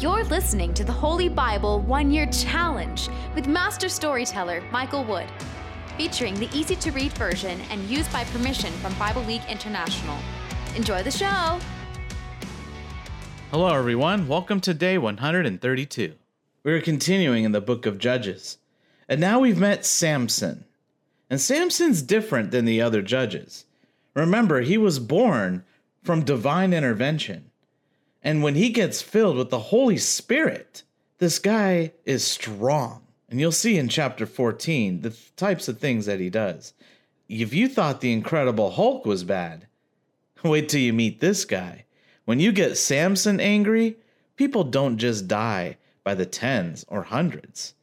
You're listening to the Holy Bible One Year Challenge with Master Storyteller Michael Wood, featuring the easy to read version and used by permission from Bible League International. Enjoy the show! Hello, everyone. Welcome to day 132. We're continuing in the book of Judges. And now we've met Samson. And Samson's different than the other judges. Remember, he was born from divine intervention. And when he gets filled with the Holy Spirit, this guy is strong. And you'll see in chapter 14 the types of things that he does. If you thought the Incredible Hulk was bad, wait till you meet this guy. When you get Samson angry, people don't just die by the tens or hundreds.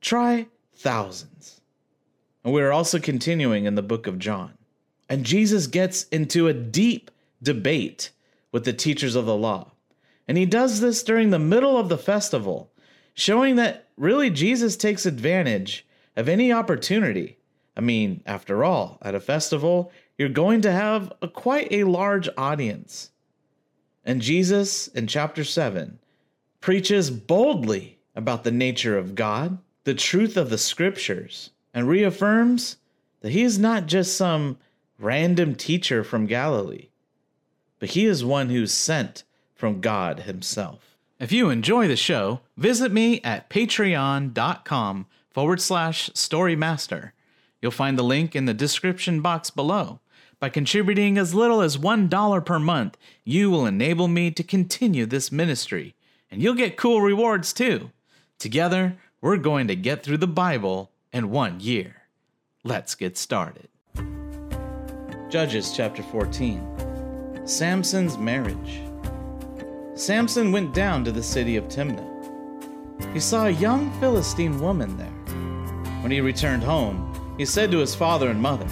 Try thousands. And we're also continuing in the book of John. And Jesus gets into a deep debate with the teachers of the law. And he does this during the middle of the festival, showing that really Jesus takes advantage of any opportunity. I mean, after all, at a festival, you're going to have a quite a large audience. And Jesus, in chapter 7, preaches boldly about the nature of God, the truth of the scriptures, and reaffirms that he is not just some random teacher from Galilee, but he is one who's sent from God himself. If you enjoy the show, visit me at patreon.com forward slash storymaster. You'll find the link in the description box below. By contributing as little as $1 per month, you will enable me to continue this ministry, and you'll get cool rewards too. Together, we're going to get through the Bible in one year. Let's get started. Judges chapter 14 Samson's marriage. Samson went down to the city of Timnah. He saw a young Philistine woman there. When he returned home, he said to his father and mother,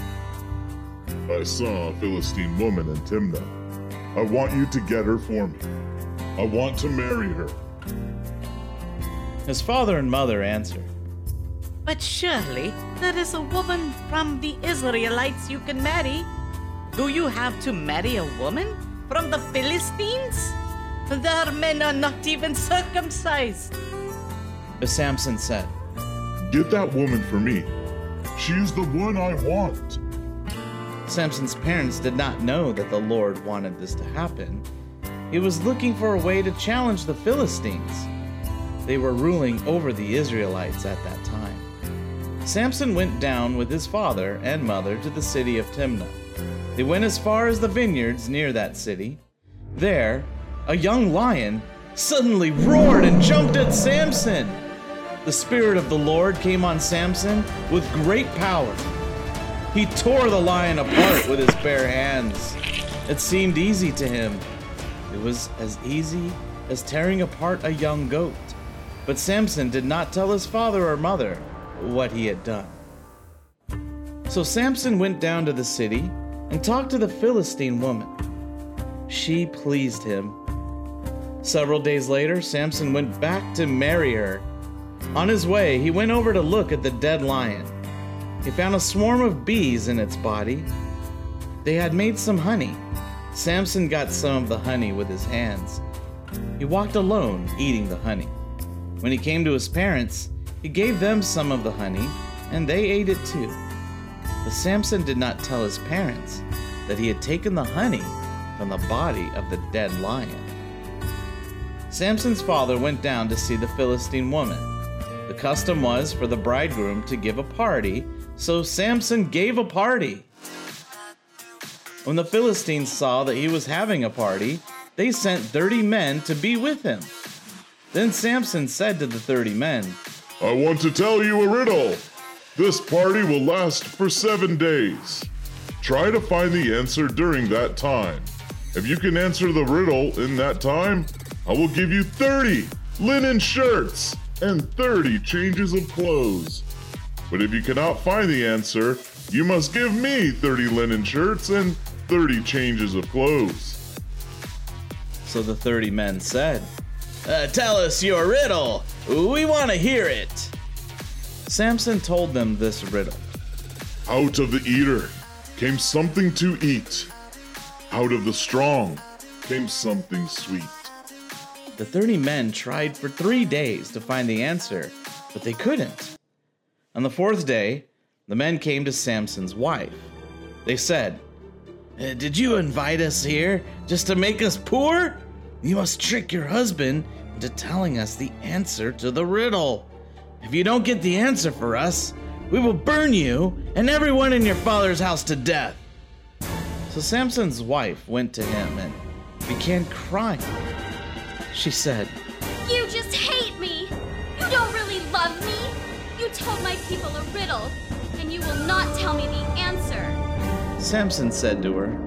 I saw a Philistine woman in Timnah. I want you to get her for me. I want to marry her. His father and mother answered, But surely there is a woman from the Israelites you can marry. Do you have to marry a woman from the Philistines? Their men are not even circumcised. But Samson said, Get that woman for me. She's the one I want. Samson's parents did not know that the Lord wanted this to happen. He was looking for a way to challenge the Philistines. They were ruling over the Israelites at that time. Samson went down with his father and mother to the city of Timnah. They went as far as the vineyards near that city. There, a young lion suddenly roared and jumped at Samson. The Spirit of the Lord came on Samson with great power. He tore the lion apart with his bare hands. It seemed easy to him. It was as easy as tearing apart a young goat. But Samson did not tell his father or mother what he had done. So Samson went down to the city and talked to the Philistine woman. She pleased him. Several days later, Samson went back to marry her. On his way, he went over to look at the dead lion. He found a swarm of bees in its body. They had made some honey. Samson got some of the honey with his hands. He walked alone, eating the honey. When he came to his parents, he gave them some of the honey, and they ate it too. But Samson did not tell his parents that he had taken the honey from the body of the dead lion. Samson's father went down to see the Philistine woman. The custom was for the bridegroom to give a party, so Samson gave a party. When the Philistines saw that he was having a party, they sent 30 men to be with him. Then Samson said to the 30 men, I want to tell you a riddle. This party will last for seven days. Try to find the answer during that time. If you can answer the riddle in that time, I will give you 30 linen shirts and 30 changes of clothes. But if you cannot find the answer, you must give me 30 linen shirts and 30 changes of clothes. So the 30 men said, uh, Tell us your riddle. We want to hear it. Samson told them this riddle. Out of the eater came something to eat. Out of the strong came something sweet. The 30 men tried for three days to find the answer, but they couldn't. On the fourth day, the men came to Samson's wife. They said, "Uh, Did you invite us here just to make us poor? You must trick your husband into telling us the answer to the riddle. If you don't get the answer for us, we will burn you and everyone in your father's house to death. So Samson's wife went to him and began crying. She said, You just hate me! You don't really love me! You told my people a riddle, and you will not tell me the answer! Samson said to her,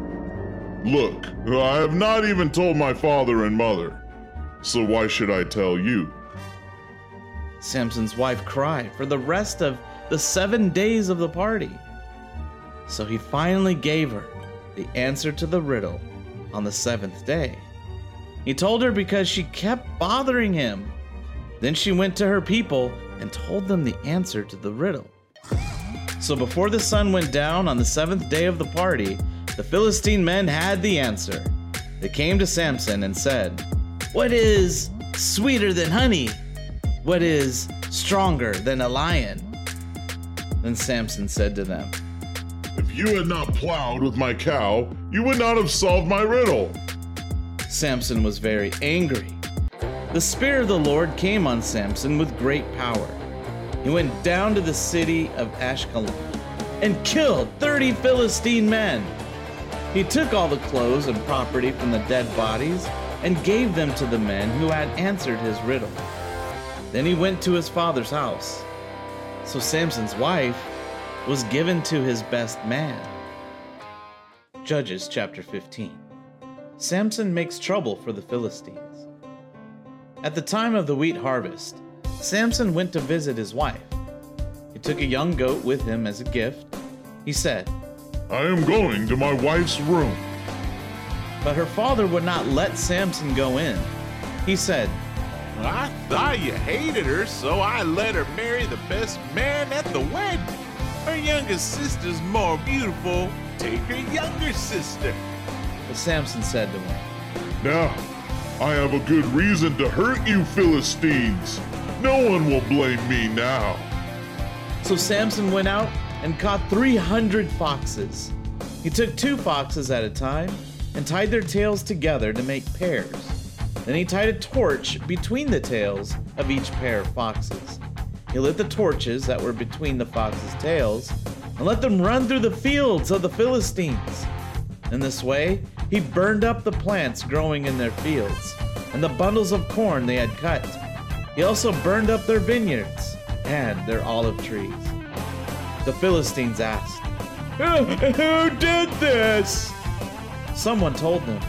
Look, I have not even told my father and mother. So why should I tell you? Samson's wife cried for the rest of the seven days of the party. So he finally gave her the answer to the riddle on the seventh day. He told her because she kept bothering him. Then she went to her people and told them the answer to the riddle. So before the sun went down on the seventh day of the party, the Philistine men had the answer. They came to Samson and said, What is sweeter than honey? What is stronger than a lion? Then Samson said to them, If you had not plowed with my cow, you would not have solved my riddle. Samson was very angry. The Spirit of the Lord came on Samson with great power. He went down to the city of Ashkelon and killed 30 Philistine men. He took all the clothes and property from the dead bodies and gave them to the men who had answered his riddle. Then he went to his father's house. So Samson's wife was given to his best man. Judges chapter 15. Samson makes trouble for the Philistines. At the time of the wheat harvest, Samson went to visit his wife. He took a young goat with him as a gift. He said, I am going to my wife's room. but her father would not let Samson go in. He said, I thought you hated her, so I let her marry the best man at the wedding. Her youngest sister's more beautiful. Take her younger sister. But Samson said to him, Now, I have a good reason to hurt you, Philistines. No one will blame me now. So Samson went out and caught 300 foxes. He took two foxes at a time and tied their tails together to make pairs. Then he tied a torch between the tails of each pair of foxes. He lit the torches that were between the foxes' tails and let them run through the fields of the Philistines. In this way, he burned up the plants growing in their fields and the bundles of corn they had cut. He also burned up their vineyards and their olive trees. The Philistines asked, Who, who did this? Someone told them,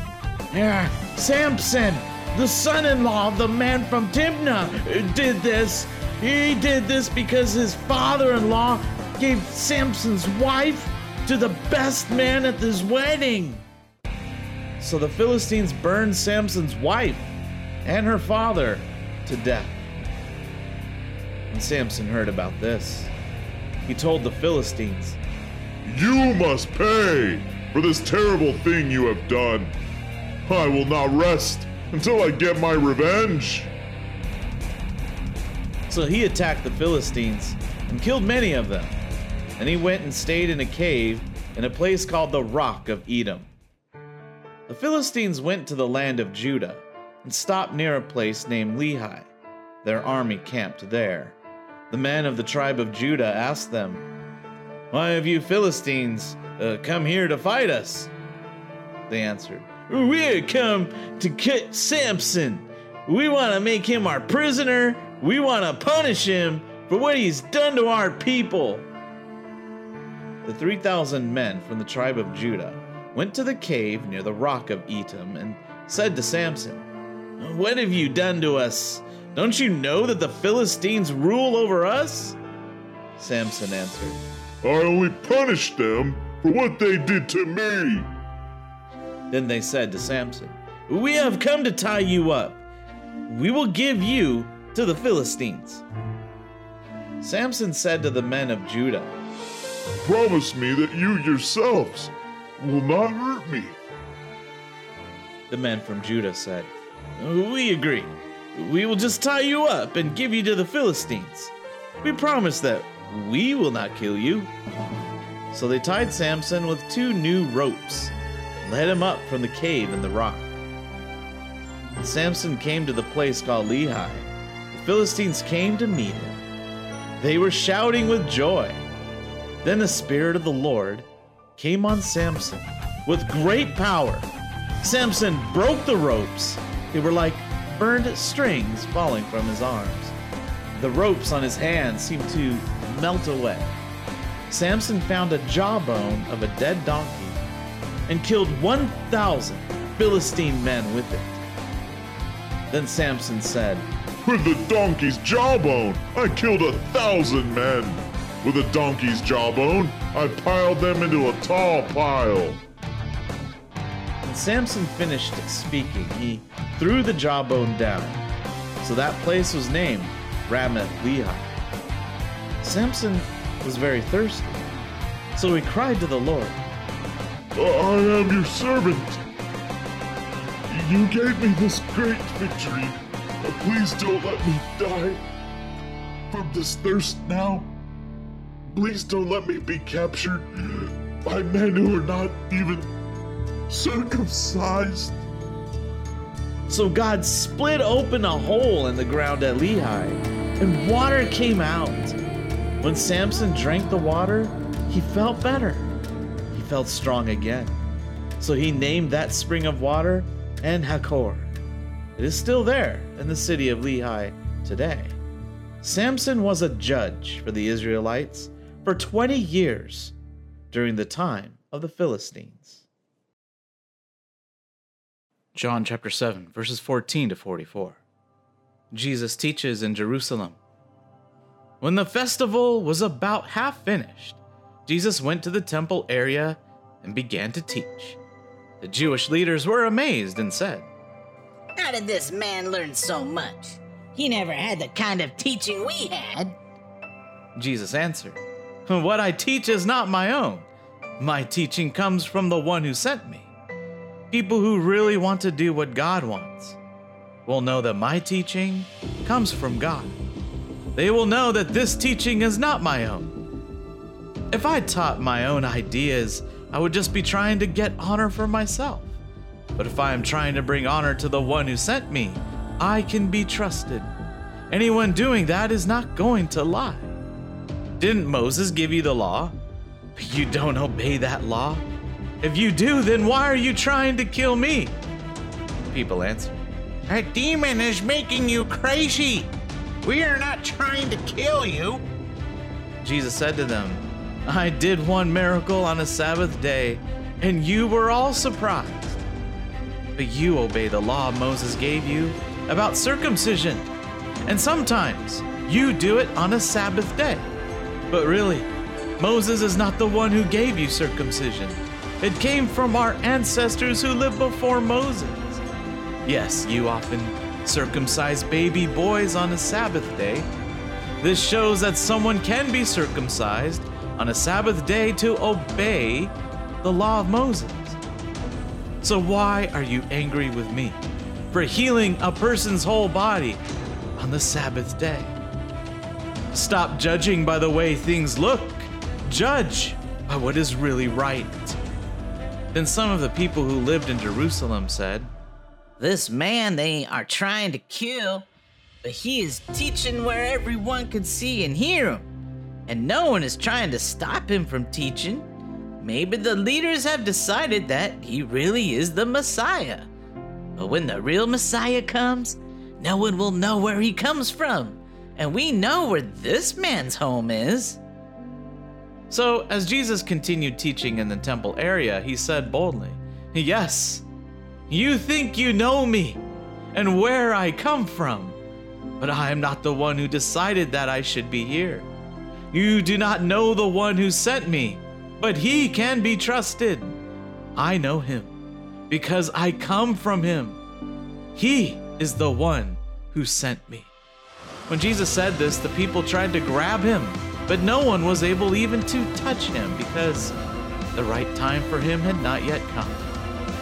"Yeah, Samson, the son in law of the man from Timnah, did this. He did this because his father in law gave Samson's wife to the best man at this wedding. So the Philistines burned Samson's wife and her father to death. When Samson heard about this, he told the Philistines, You must pay for this terrible thing you have done. I will not rest until I get my revenge. So he attacked the Philistines and killed many of them. And he went and stayed in a cave in a place called the Rock of Etam. The Philistines went to the land of Judah and stopped near a place named Lehi. Their army camped there. The men of the tribe of Judah asked them, Why have you Philistines uh, come here to fight us? They answered, We come to cut Samson. We want to make him our prisoner. We want to punish him for what he's done to our people. The 3,000 men from the tribe of Judah went to the cave near the rock of Etam and said to Samson, What have you done to us? Don't you know that the Philistines rule over us? Samson answered, I only punished them for what they did to me. Then they said to Samson, We have come to tie you up. We will give you to the Philistines. Samson said to the men of Judah, Promise me that you yourselves will not hurt me. The men from Judah said, We agree. We will just tie you up and give you to the Philistines. We promise that we will not kill you. So they tied Samson with two new ropes, and led him up from the cave in the rock. When Samson came to the place called Lehi, the Philistines came to meet him. They were shouting with joy. Then the Spirit of the Lord came on Samson with great power. Samson broke the ropes. They were like burned strings falling from his arms. The ropes on his hands seemed to melt away. Samson found a jawbone of a dead donkey and killed 1,000 Philistine men with it. Then Samson said, With the donkey's jawbone, I killed a thousand men. With a donkey's jawbone, I piled them into a tall pile. When Samson finished speaking, he threw the jawbone down. So that place was named Ramath Lehi. Samson was very thirsty. So he cried to the Lord, I am your servant. You gave me this great victory. Uh, Please don't let me die from this thirst now. Please don't let me be captured by men who are not even circumcised. So God split open a hole in the ground at Lehi, and water came out. When Samson drank the water, he felt better. He felt strong again. So he named that spring of water En Hakkore. It is still there in the city of Lehi today. Samson was a judge for the Israelites for 20 years during the time of the Philistines. John chapter 7, verses 14 to 44. Jesus teaches in Jerusalem. When the festival was about half finished, Jesus went to the temple area and began to teach. The Jewish leaders were amazed and said, How did this man learn so much? He never had the kind of teaching we had. Jesus answered, What I teach is not my own. My teaching comes from the one who sent me. People who really want to do what God wants will know that my teaching comes from God. They will know that this teaching is not my own. If I taught my own ideas, I would just be trying to get honor for myself. But if I am trying to bring honor to the one who sent me, I can be trusted. Anyone doing that is not going to lie. Didn't Moses give you the law? But you don't obey that law? If you do, then why are you trying to kill me? People answered, A demon is making you crazy. We are not trying to kill you. Jesus said to them, I did one miracle on a Sabbath day, and you were all surprised. But you obey the law Moses gave you about circumcision, and sometimes you do it on a Sabbath day. But really, Moses is not the one who gave you circumcision. It came from our ancestors who lived before Moses. Yes, you often circumcise baby boys on a Sabbath day. This shows that someone can be circumcised on a Sabbath day to obey the law of Moses. So, why are you angry with me for healing a person's whole body on the Sabbath day? Stop judging by the way things look, judge by what is really right. Then some of the people who lived in Jerusalem said, This man they are trying to kill, but he is teaching where everyone can see and hear him. And no one is trying to stop him from teaching. Maybe the leaders have decided that he really is the Messiah. But when the real Messiah comes, no one will know where he comes from. And we know where this man's home is. So, as Jesus continued teaching in the temple area, he said boldly, Yes, you think you know me and where I come from, but I am not the one who decided that I should be here. You do not know the one who sent me, but he can be trusted. I know him because I come from him. He is the one who sent me. When Jesus said this, the people tried to grab him, but no one was able even to touch him because the right time for him had not yet come.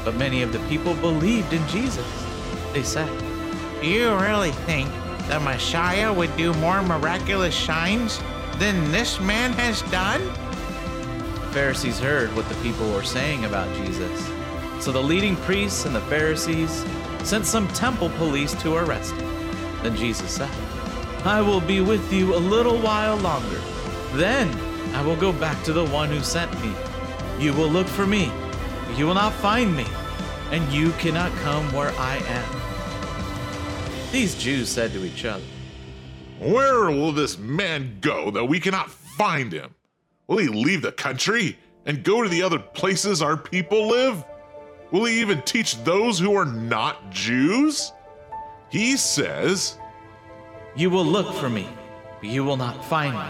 But many of the people believed in Jesus. They said, Do you really think the Messiah would do more miraculous signs than this man has done? The Pharisees heard what the people were saying about Jesus. So the leading priests and the Pharisees sent some temple police to arrest him. Then Jesus said, I will be with you a little while longer. Then I will go back to the one who sent me. You will look for me, but you will not find me, and you cannot come where I am. These Jews said to each other, Where will this man go that we cannot find him? Will he leave the country and go to the other places our people live? Will he even teach those who are not Jews? He says, You will look for me, but you will not find me.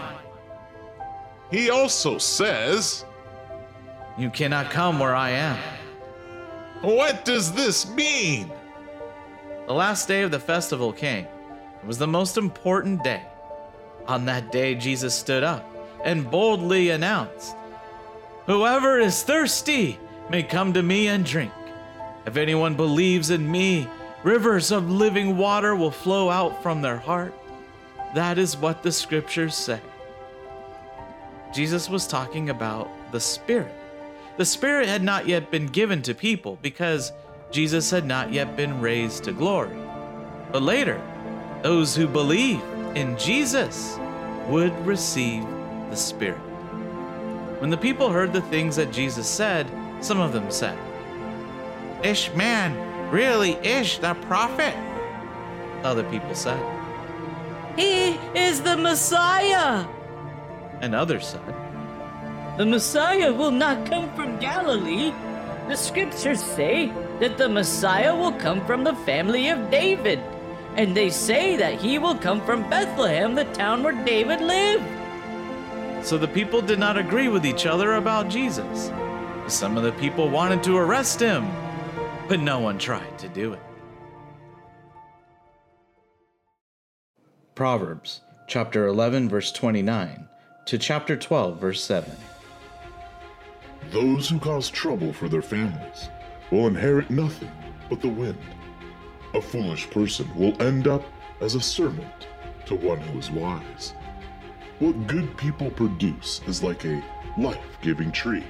he also says, You cannot come where I am. What does this mean? The last day of the festival came. It was the most important day. On that day, Jesus stood up and boldly announced, Whoever is thirsty may come to me and drink. If anyone believes in me, rivers of living water will flow out from their heart. That is what the scriptures say. Jesus was talking about the Spirit. The Spirit had not yet been given to people because Jesus had not yet been raised to glory. But later, those who believe in Jesus would receive the Spirit. When the people heard the things that Jesus said, some of them said, This man really is the prophet. Other people said, He is the Messiah. and others said, The Messiah will not come from Galilee. The scriptures say that the Messiah will come from the family of David. And they say that he will come from Bethlehem, the town where David lived. So the people did not agree with each other about Jesus. Some of the people wanted to arrest him, but no one tried to do it. Proverbs chapter 11 verse 29 to chapter 12 verse 7. Those who cause trouble for their families will inherit nothing but the wind. A foolish person will end up as a servant to one who is wise. What good people produce is like a life giving tree.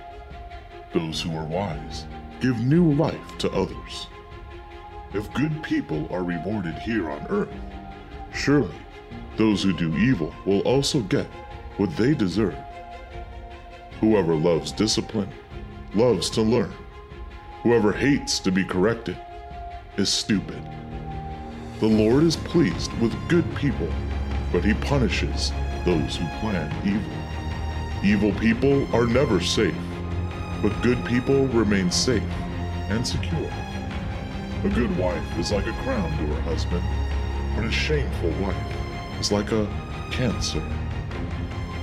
Those who are wise give new life to others. If good people are rewarded here on earth, surely those who do evil will also get what they deserve. Whoever loves discipline loves to learn. Whoever hates to be corrected is stupid. The Lord is pleased with good people, but he punishes those who plan evil. Evil people are never safe, but good people remain safe and secure. A good wife is like a crown to her husband, but a shameful wife is like a cancer.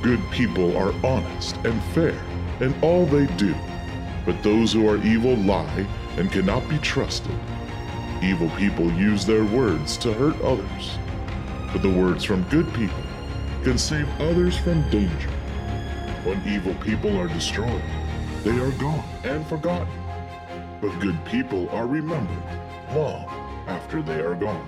Good people are honest and fair in all they do, but those who are evil lie and cannot be trusted. Evil people use their words to hurt others, but the words from good people can save others from danger. When evil people are destroyed, they are gone and forgotten, but good people are remembered long after they are gone.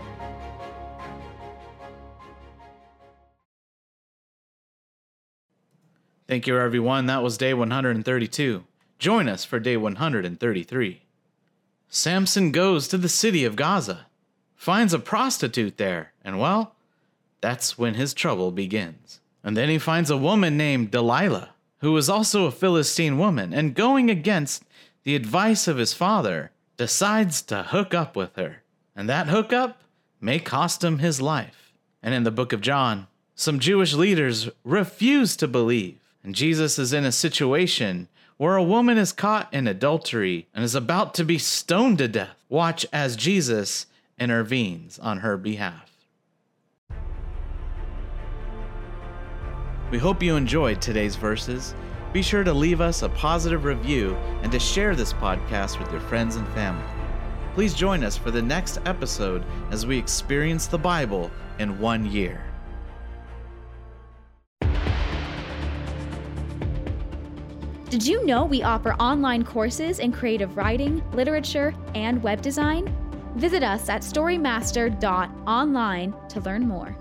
Thank you everyone. That was day 132. Join us for day 133. Samson goes to the city of Gaza, finds a prostitute there, and well, that's when his trouble begins. And then he finds a woman named Delilah, who is also a Philistine woman, and going against the advice of his father, decides to hook up with her. And that hookup may cost him his life. And in the book of John, some Jewish leaders refuse to believe. And Jesus is in a situation where a woman is caught in adultery and is about to be stoned to death. Watch as Jesus intervenes on her behalf. We hope you enjoyed today's verses. Be sure to leave us a positive review and to share this podcast with your friends and family. Please join us for the next episode as we experience the Bible in one year. Did you know we offer online courses in creative writing, literature, and web design? Visit us at storymaster.online to learn more.